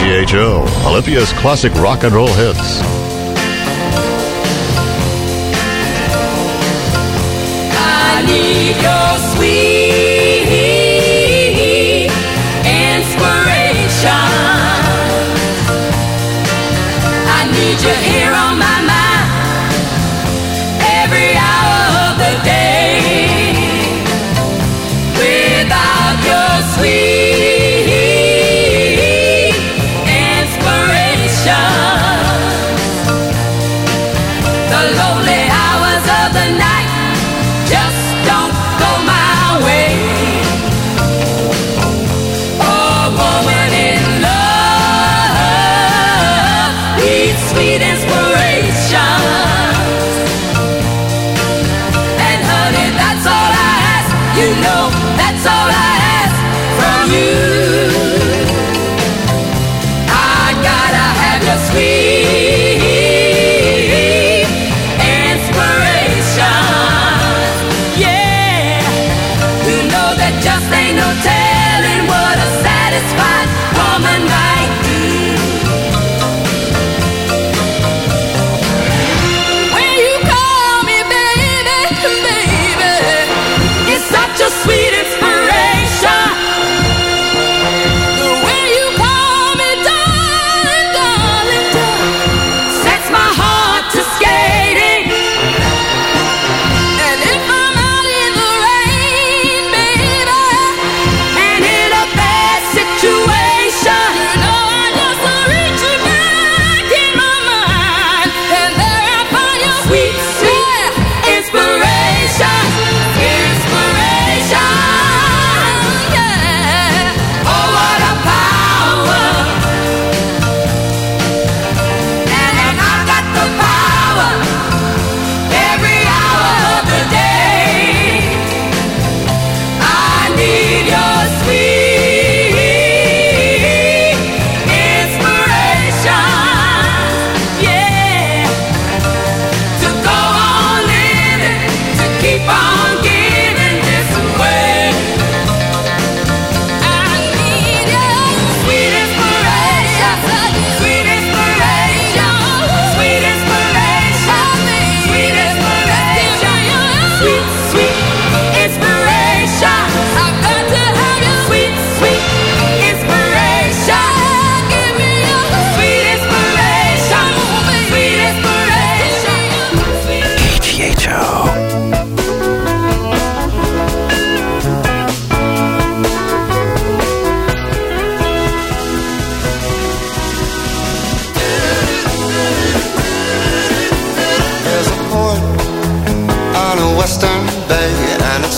KGHO, Olympia's classic rock and roll hits. I need your sweet.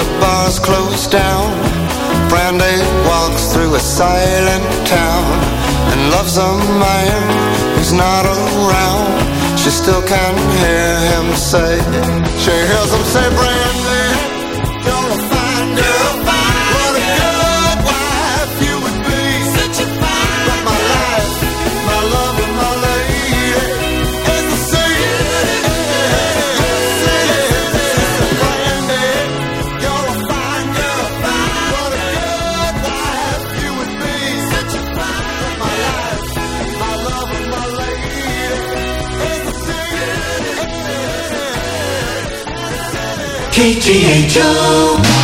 The bars close down. Brandy walks through a silent town and loves a man who's not around. She still can hear him say, she hears him say, Brandy, KGHO.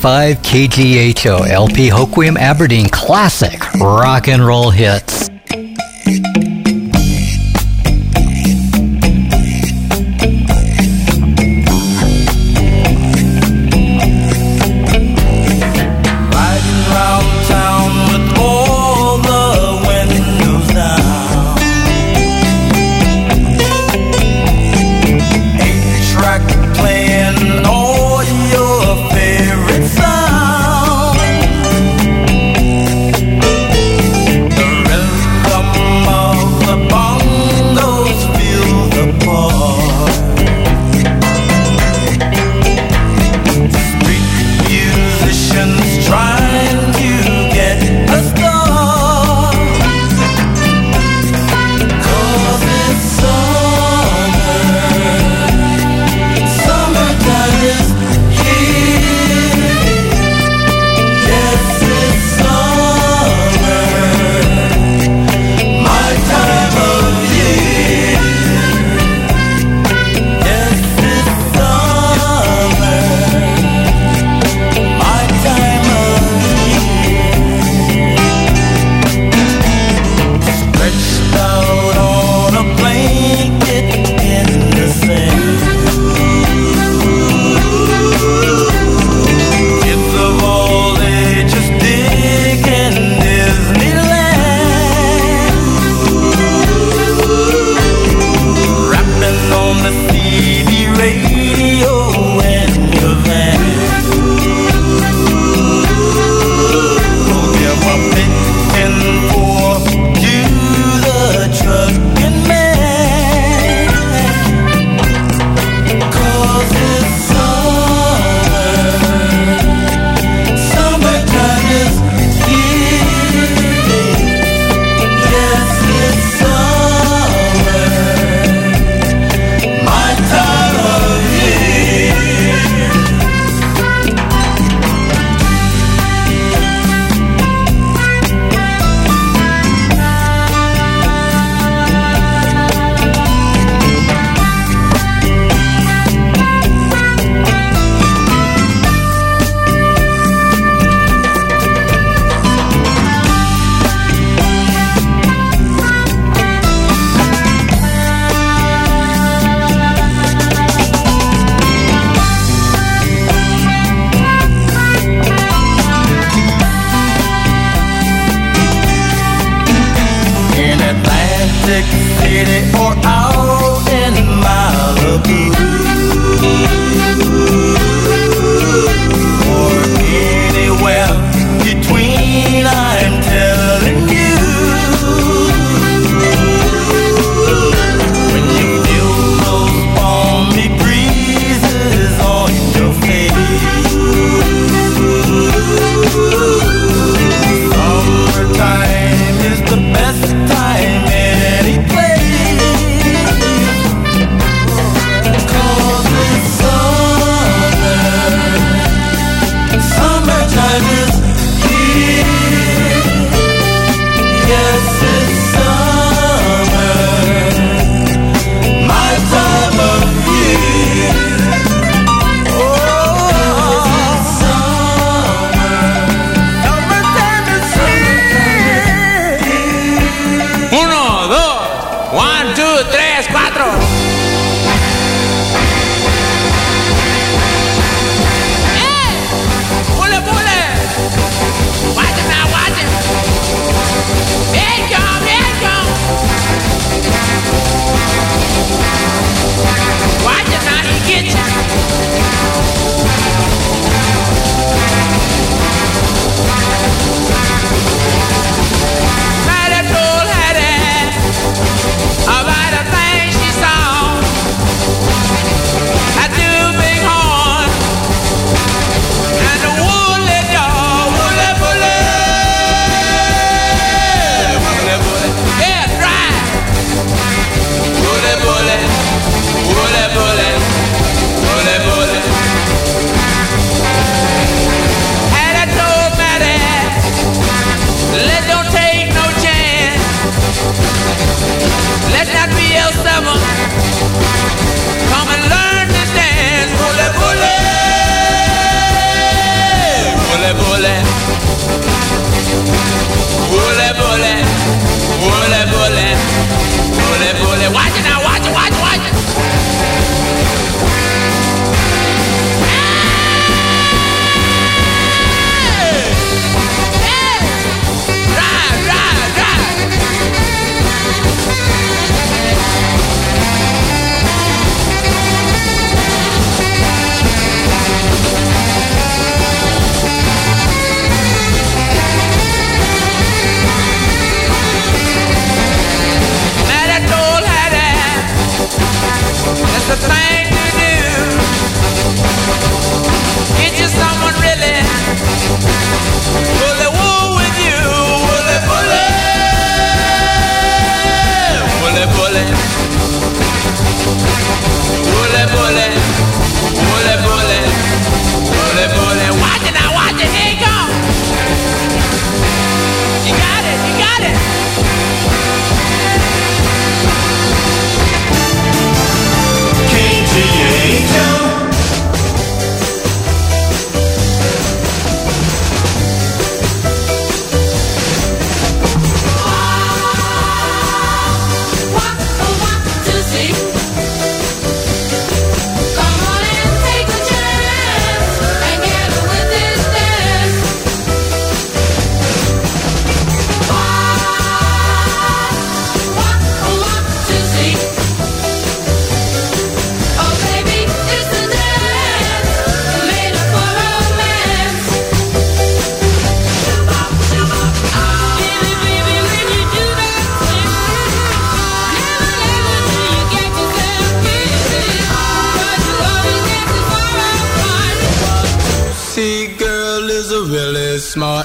88.5 KGHO, LP Hoquiam Aberdeen Classic Rock and Roll Hits.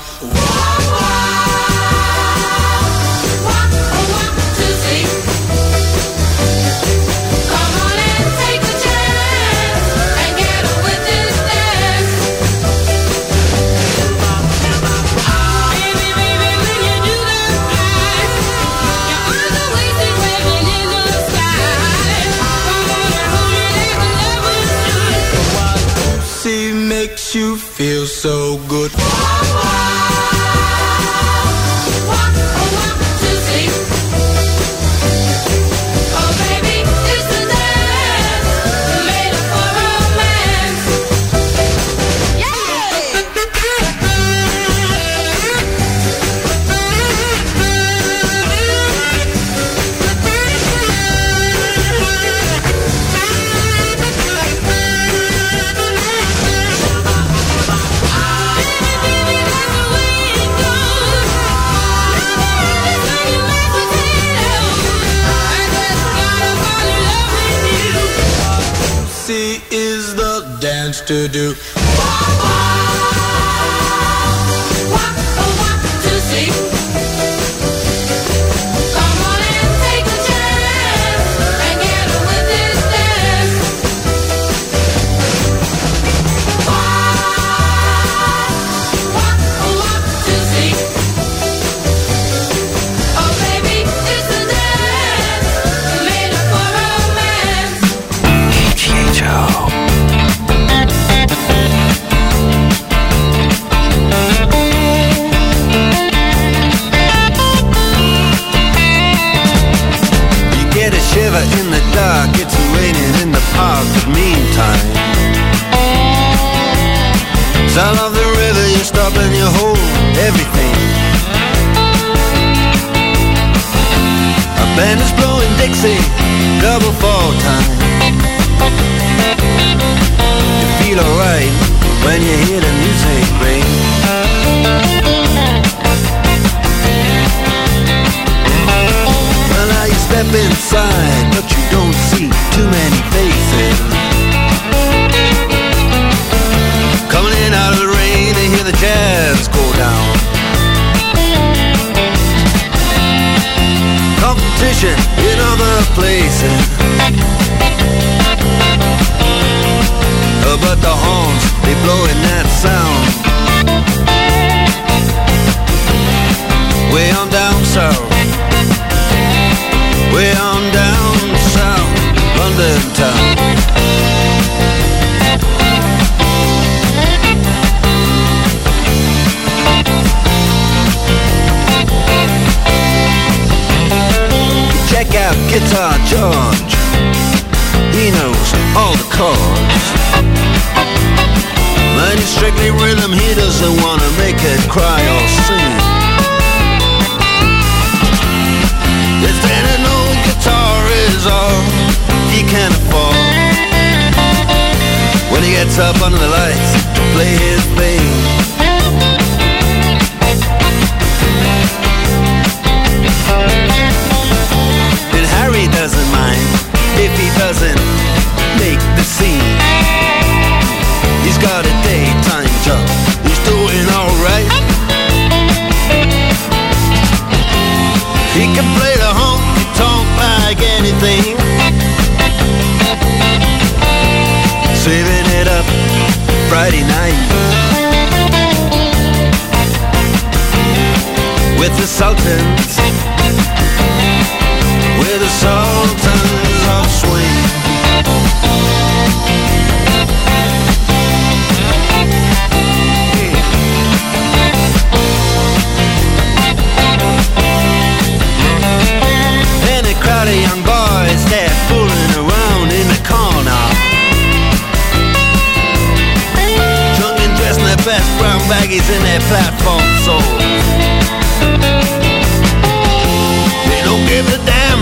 Ooh. way on down south, way on down south, London town. Check out Guitar George, he knows all the chords. And strictly rhythm, he doesn't wanna make it cry or sing. Then an old guitar is all he can afford. When he gets up under the lights to play his thing. And Harry doesn't mind if he doesn't make the scene. He's got a daytime like anything. Saving it up Friday night with the Sultans. With the Sultans baggies in their platform soles. They don't give a damn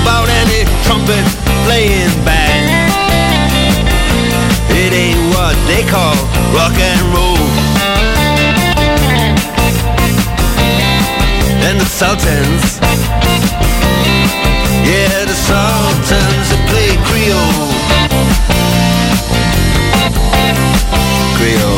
about any trumpet playing band. It ain't what they call rock and roll. And the Sultans, yeah, the Sultans that play Creole. Creole.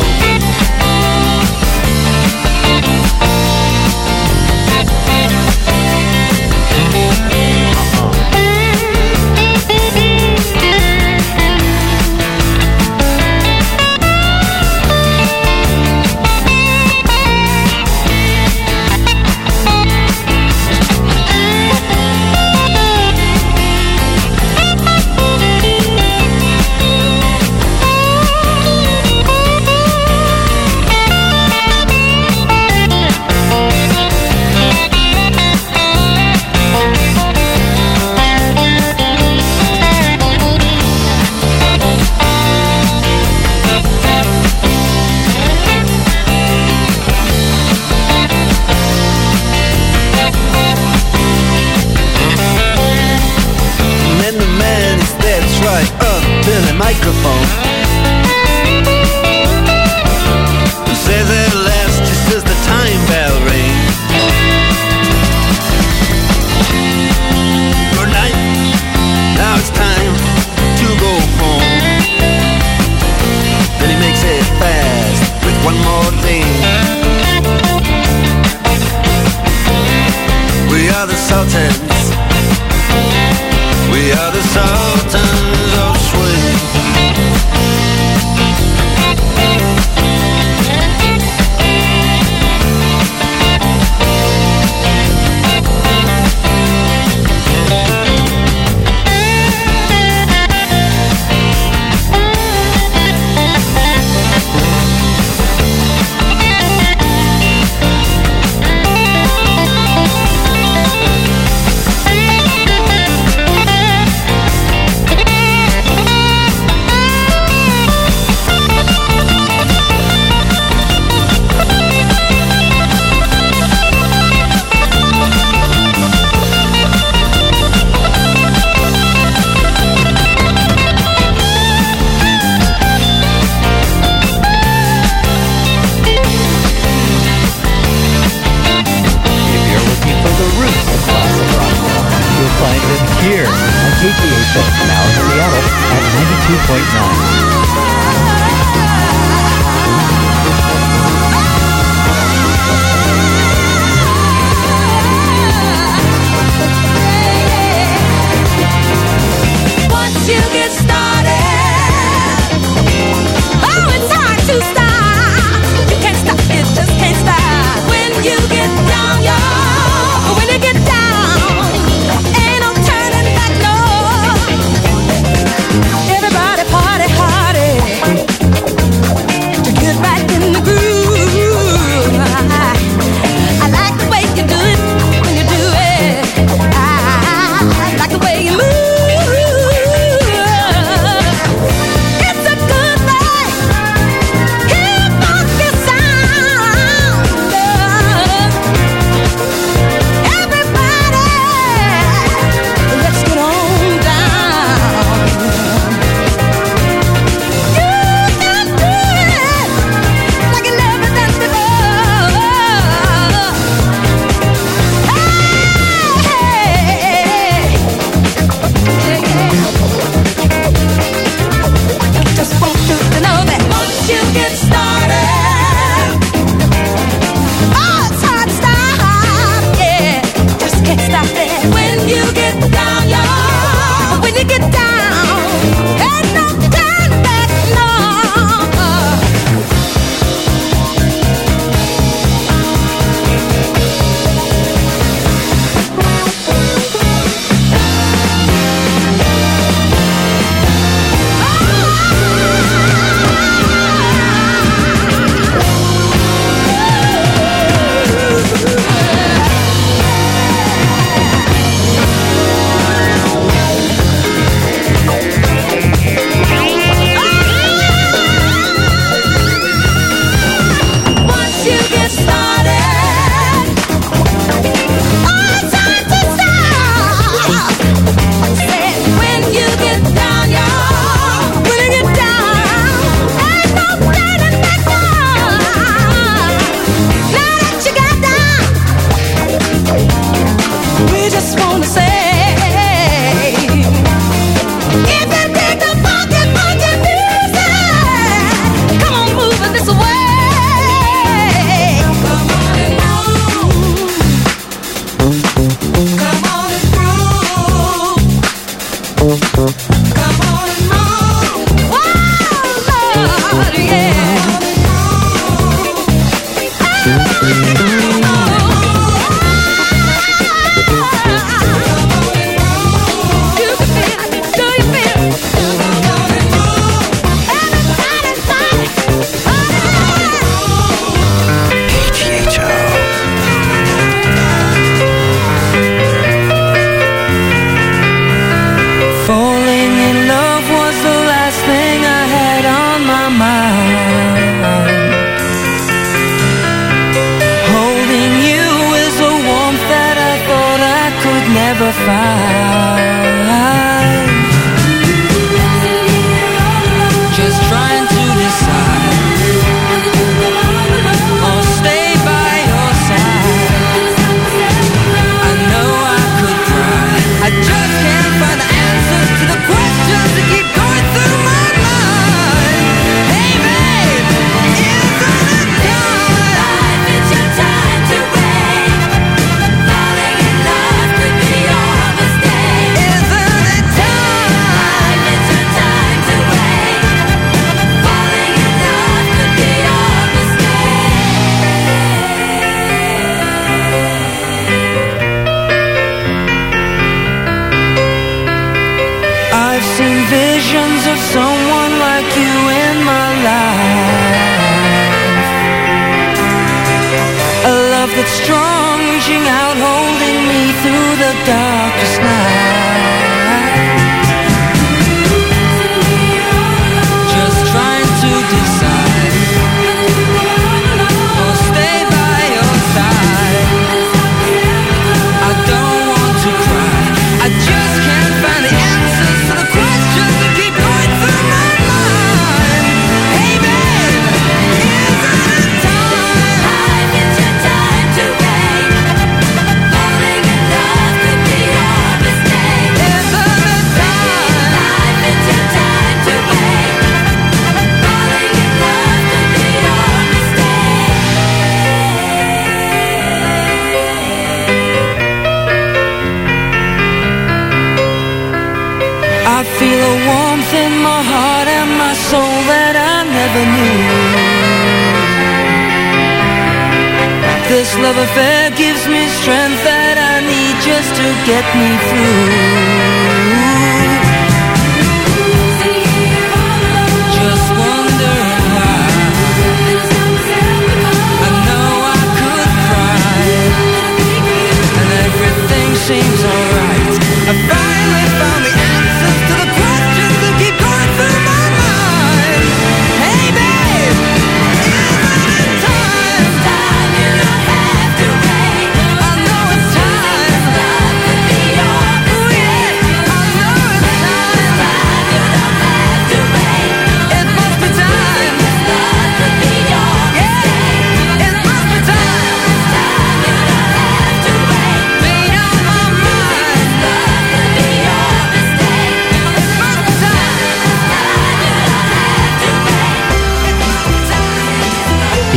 love affair gives me strength that I need just to get me through.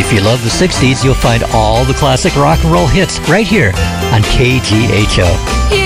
If you love the 60s, you'll find all the classic rock and roll hits right here on KGHO.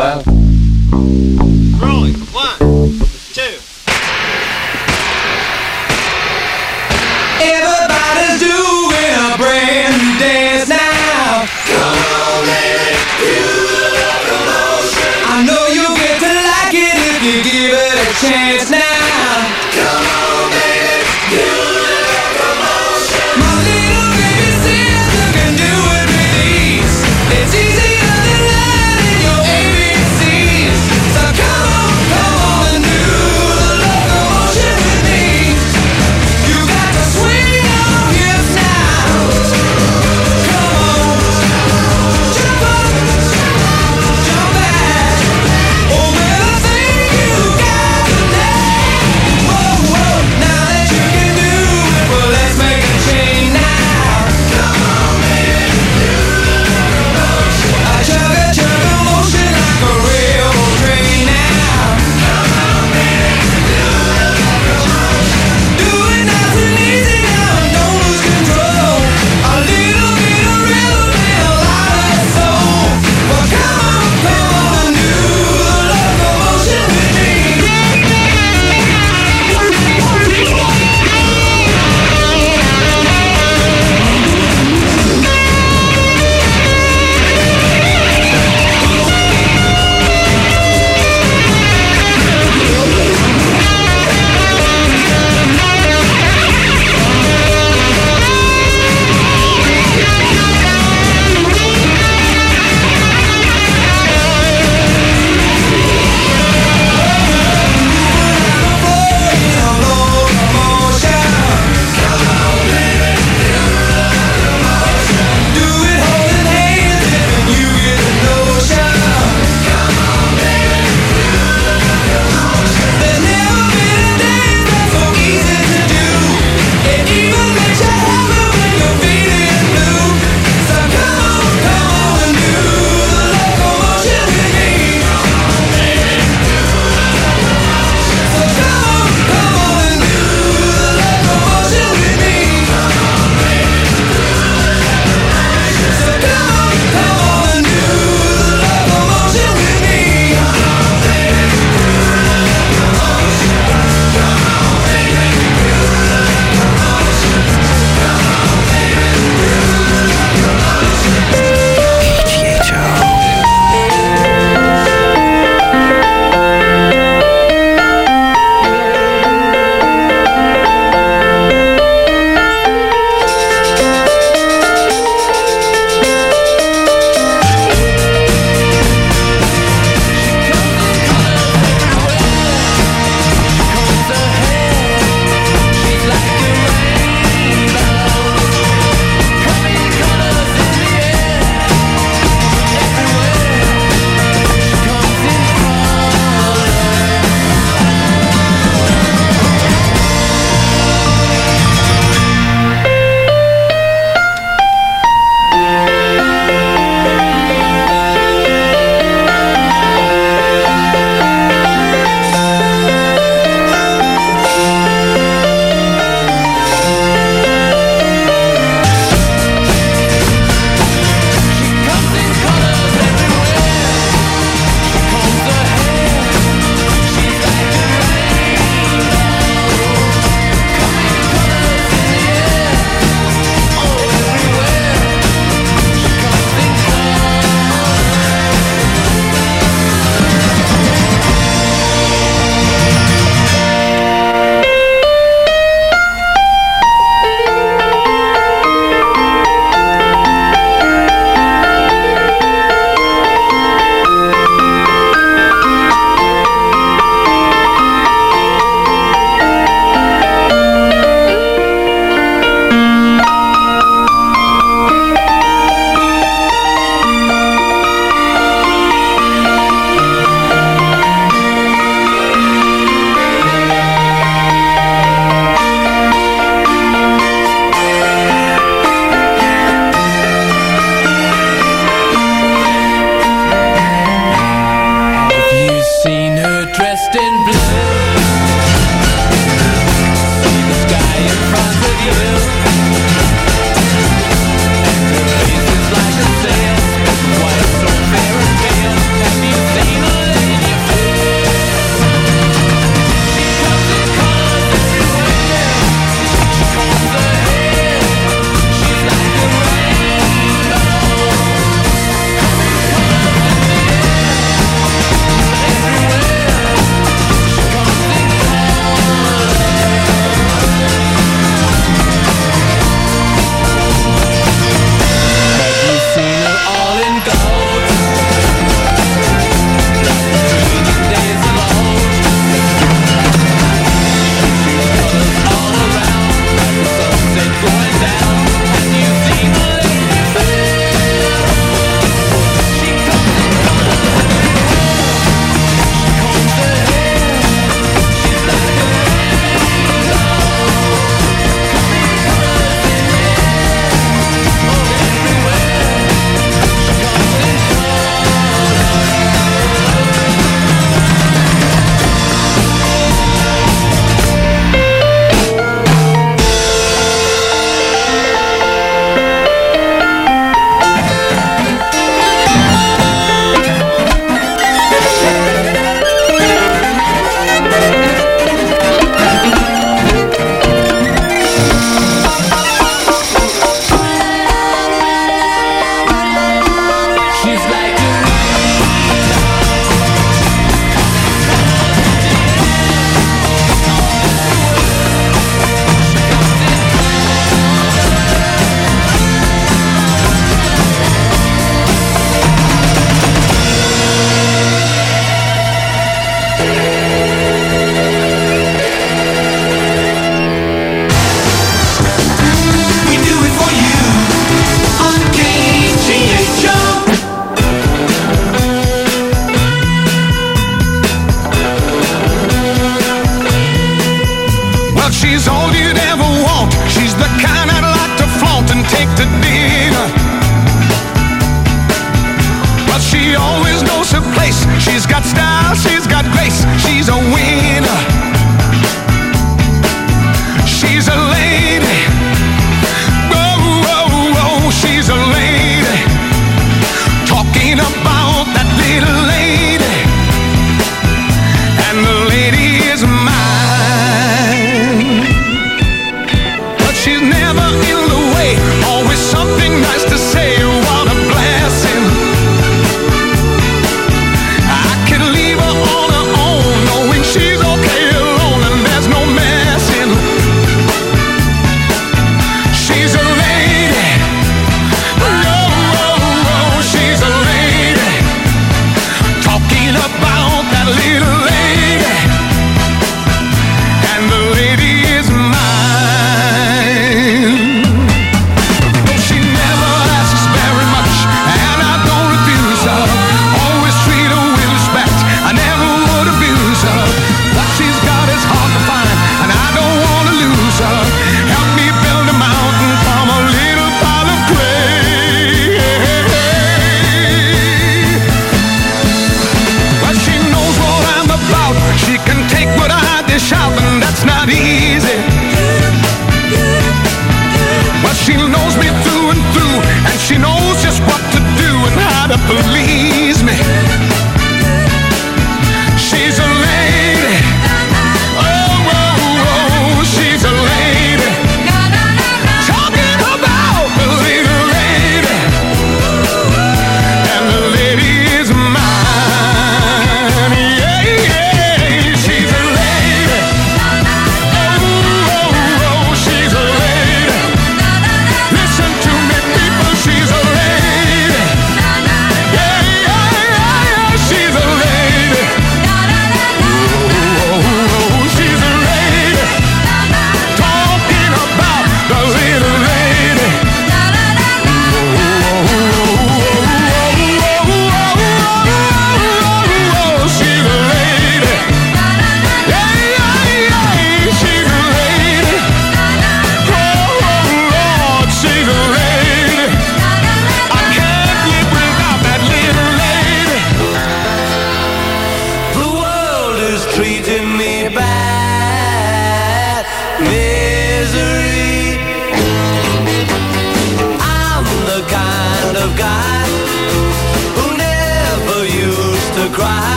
봐요.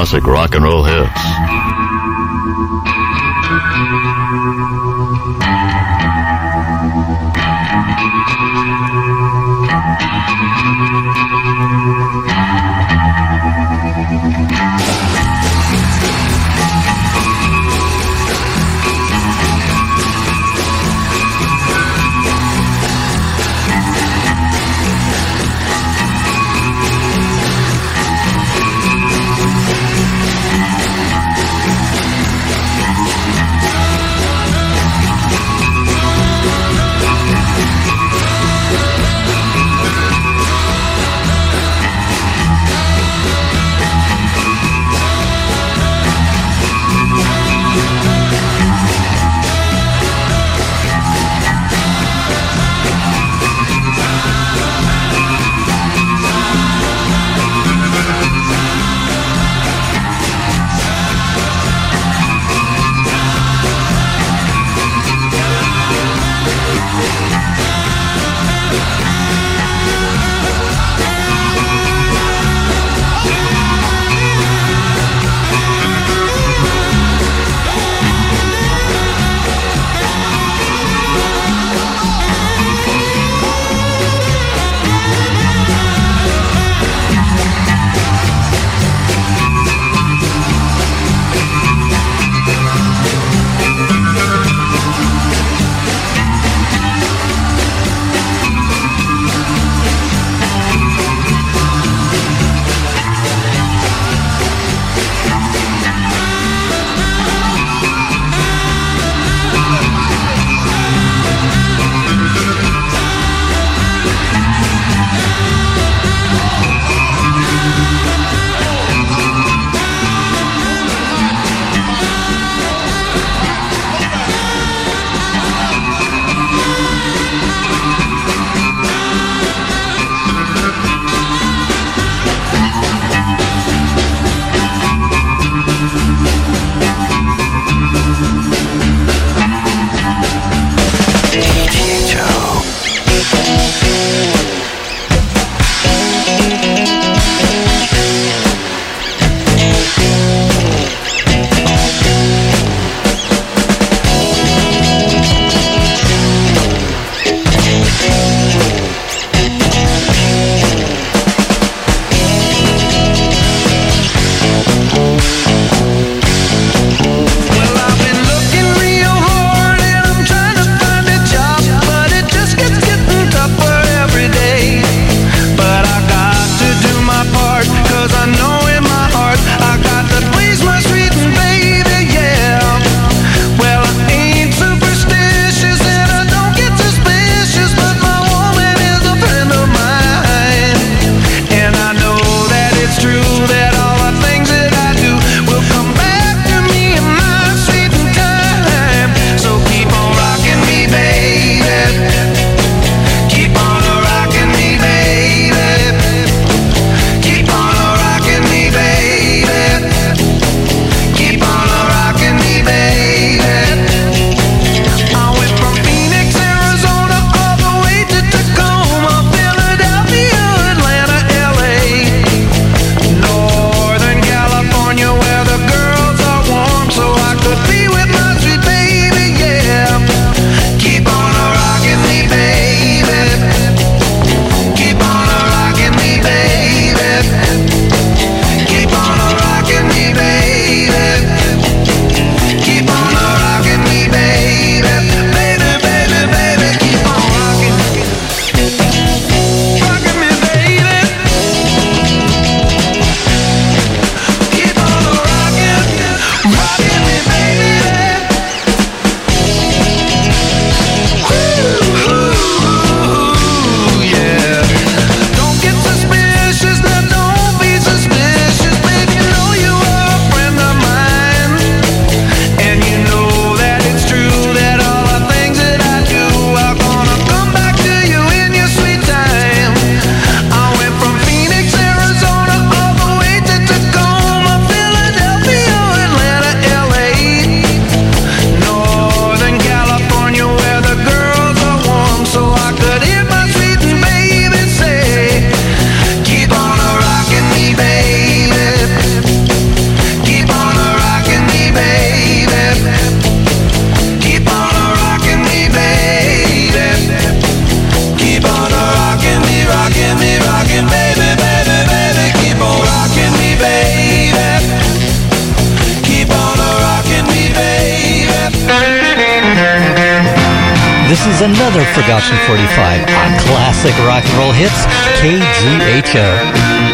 Classic rock and roll hits. GHO.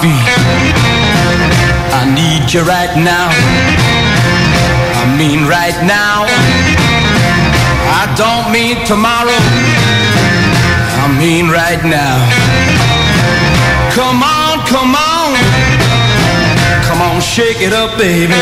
feet. I need you right now. I mean right now. I don't mean tomorrow. I mean right now. Come on, come on. Come on, shake it up, baby.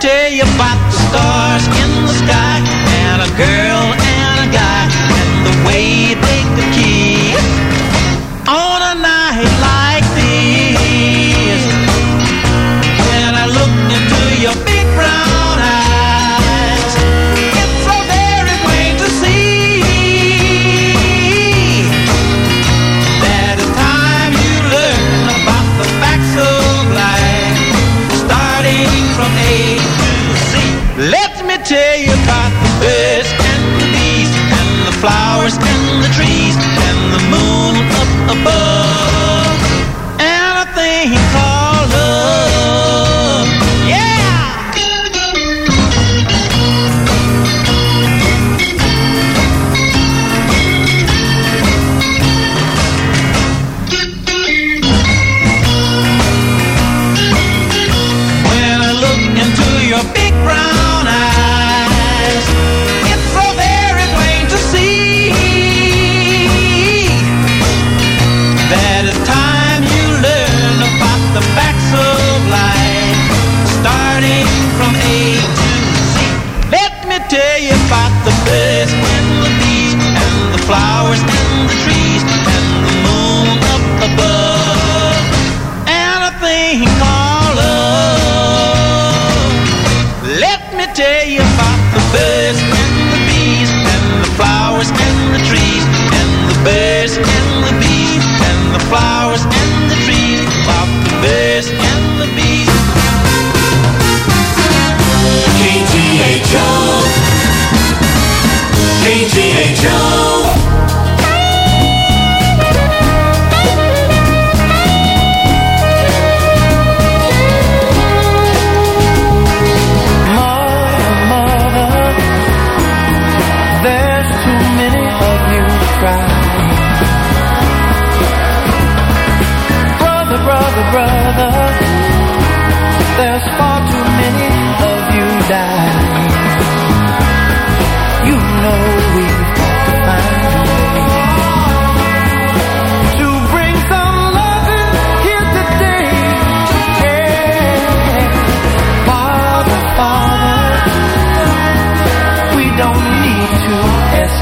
tell you about the stars in the sky and a girl. 成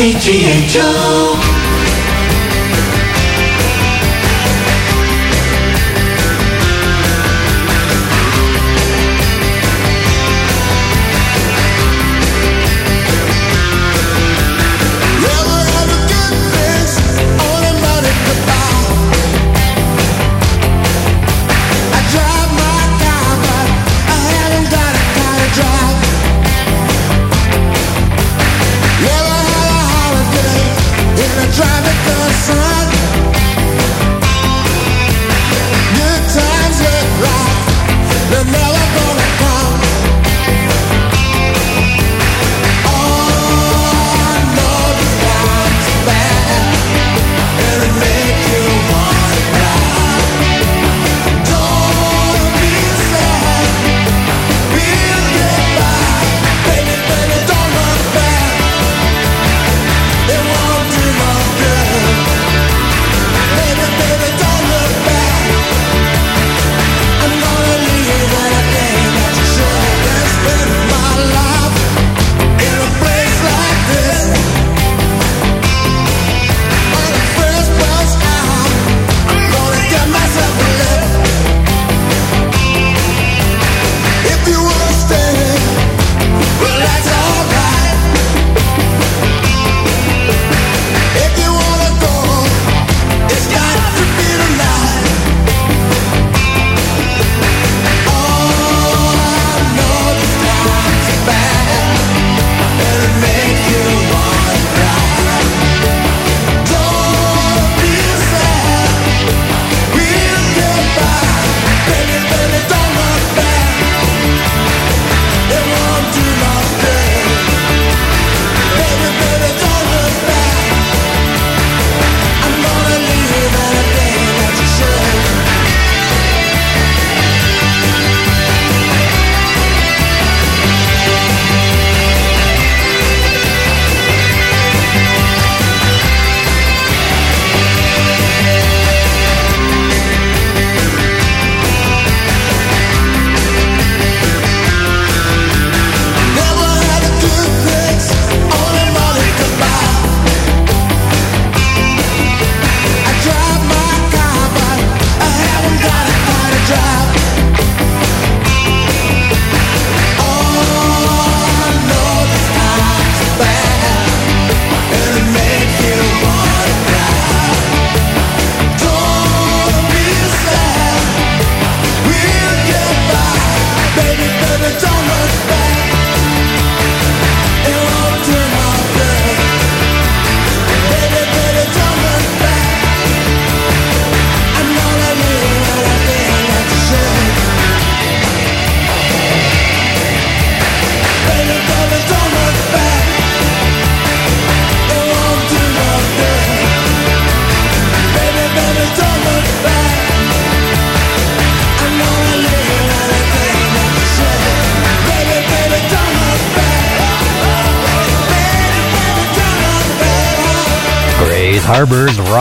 一起研究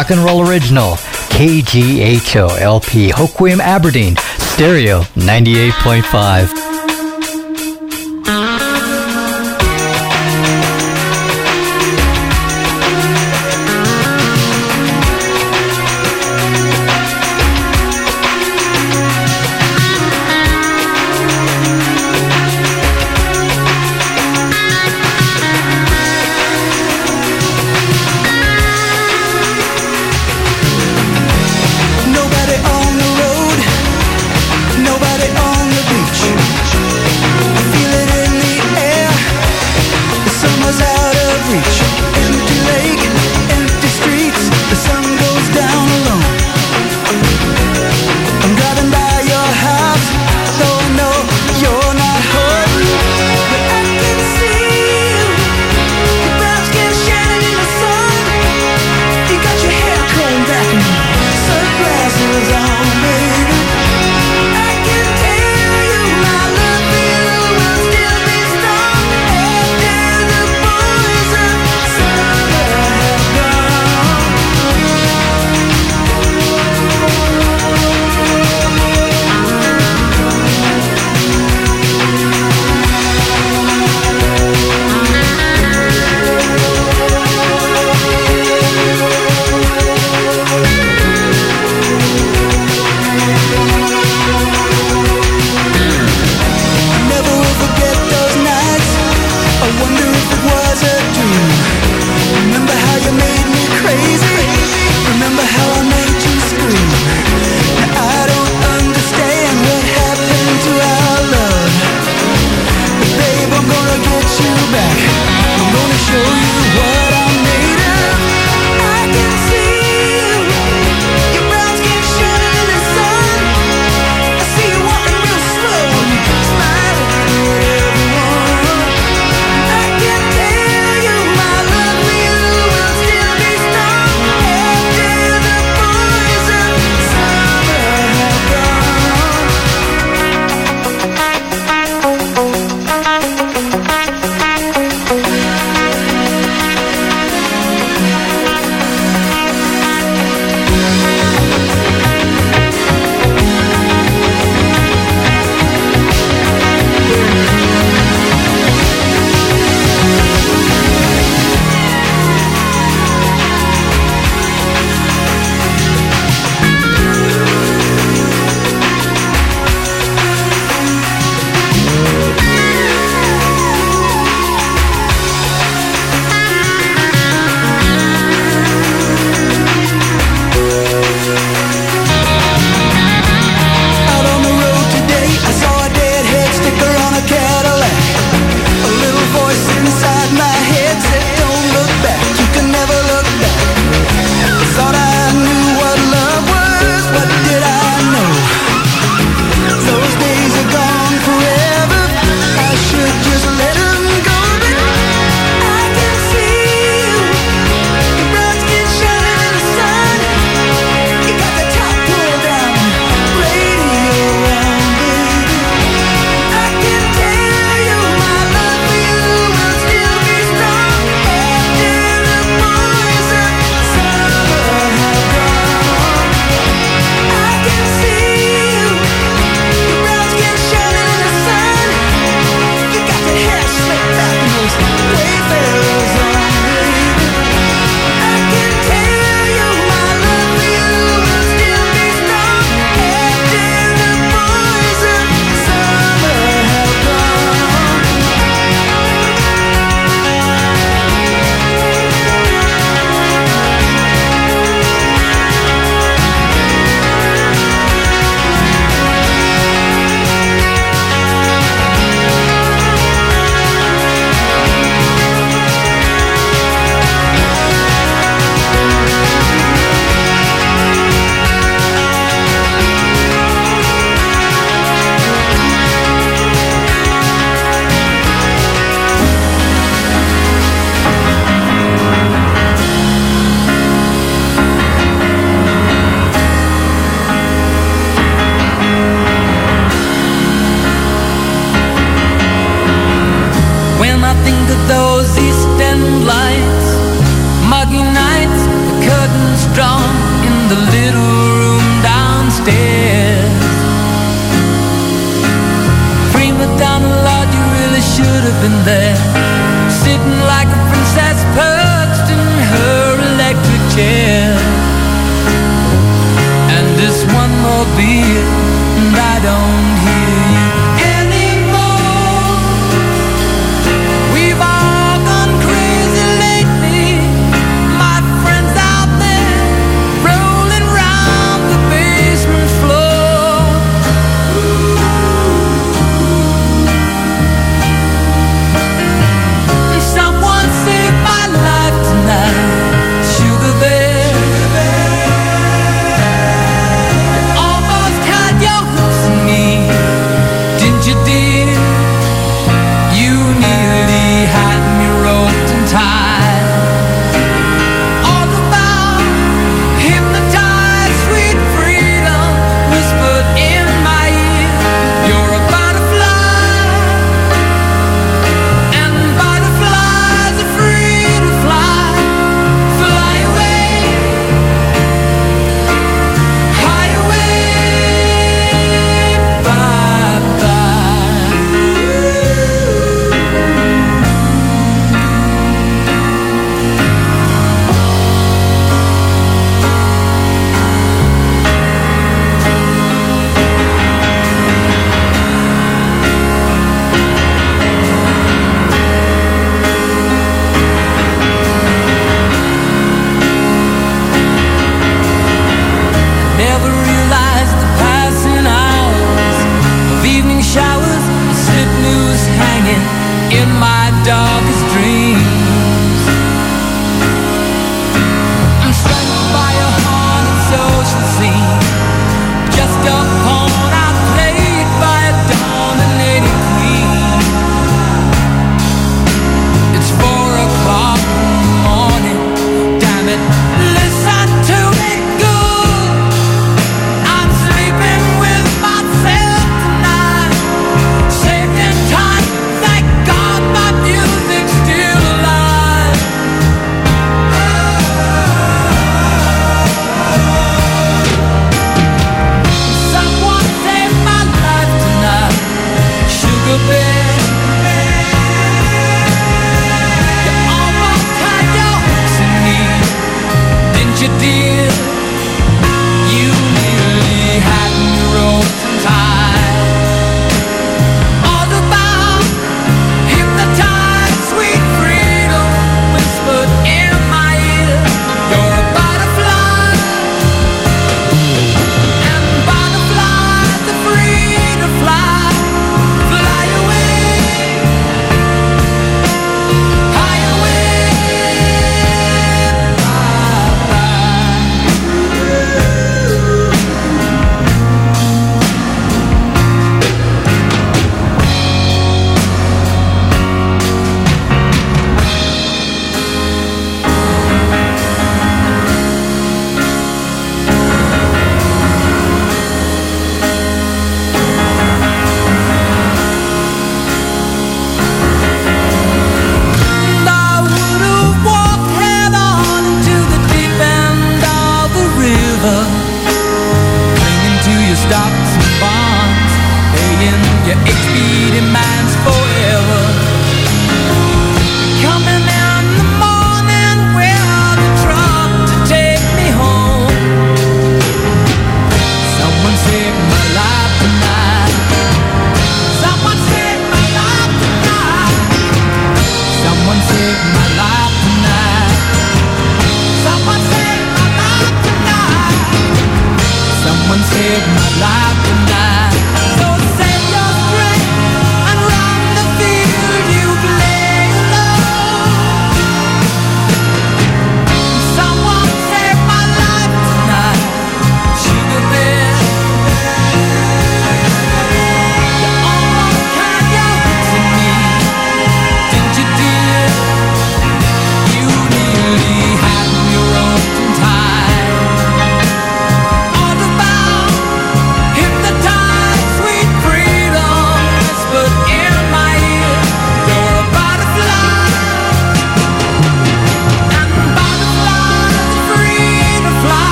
rock and roll original, KGHO LP, Hoquiam Aberdeen, Stereo 98.5.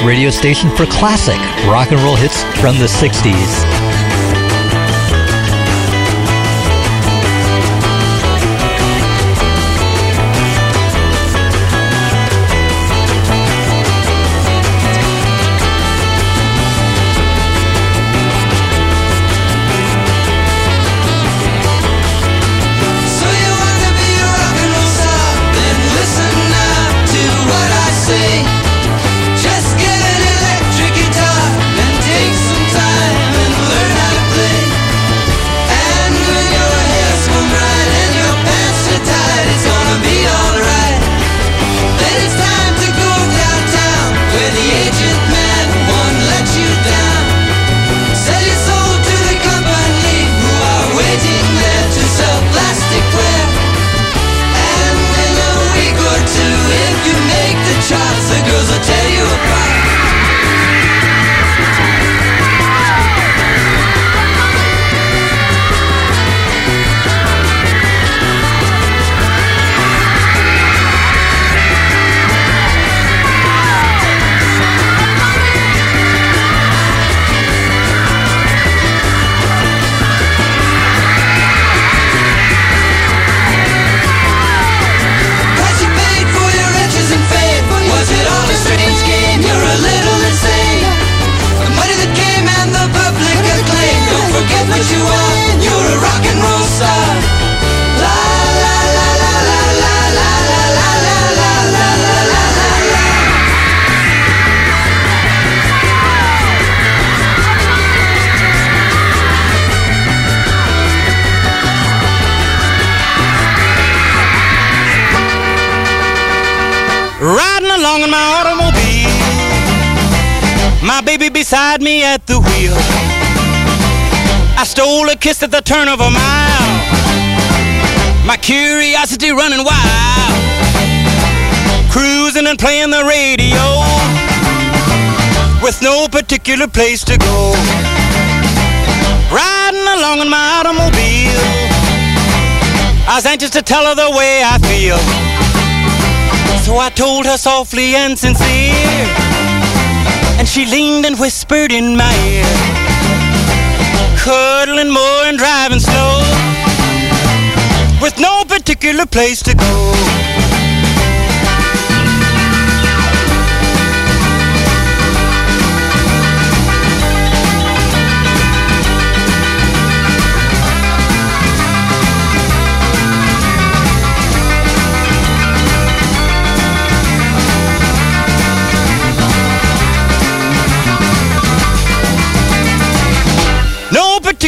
radio station for classic rock and roll hits from the 60s. Kiss at the turn of a mile, my curiosity running wild. Cruising and playing the radio, with no particular place to go. Riding along in my automobile, I was anxious to tell her the way I feel. So I told her softly and sincere, and she leaned and whispered in my ear, cuddling more and driving slow, with no particular place to go.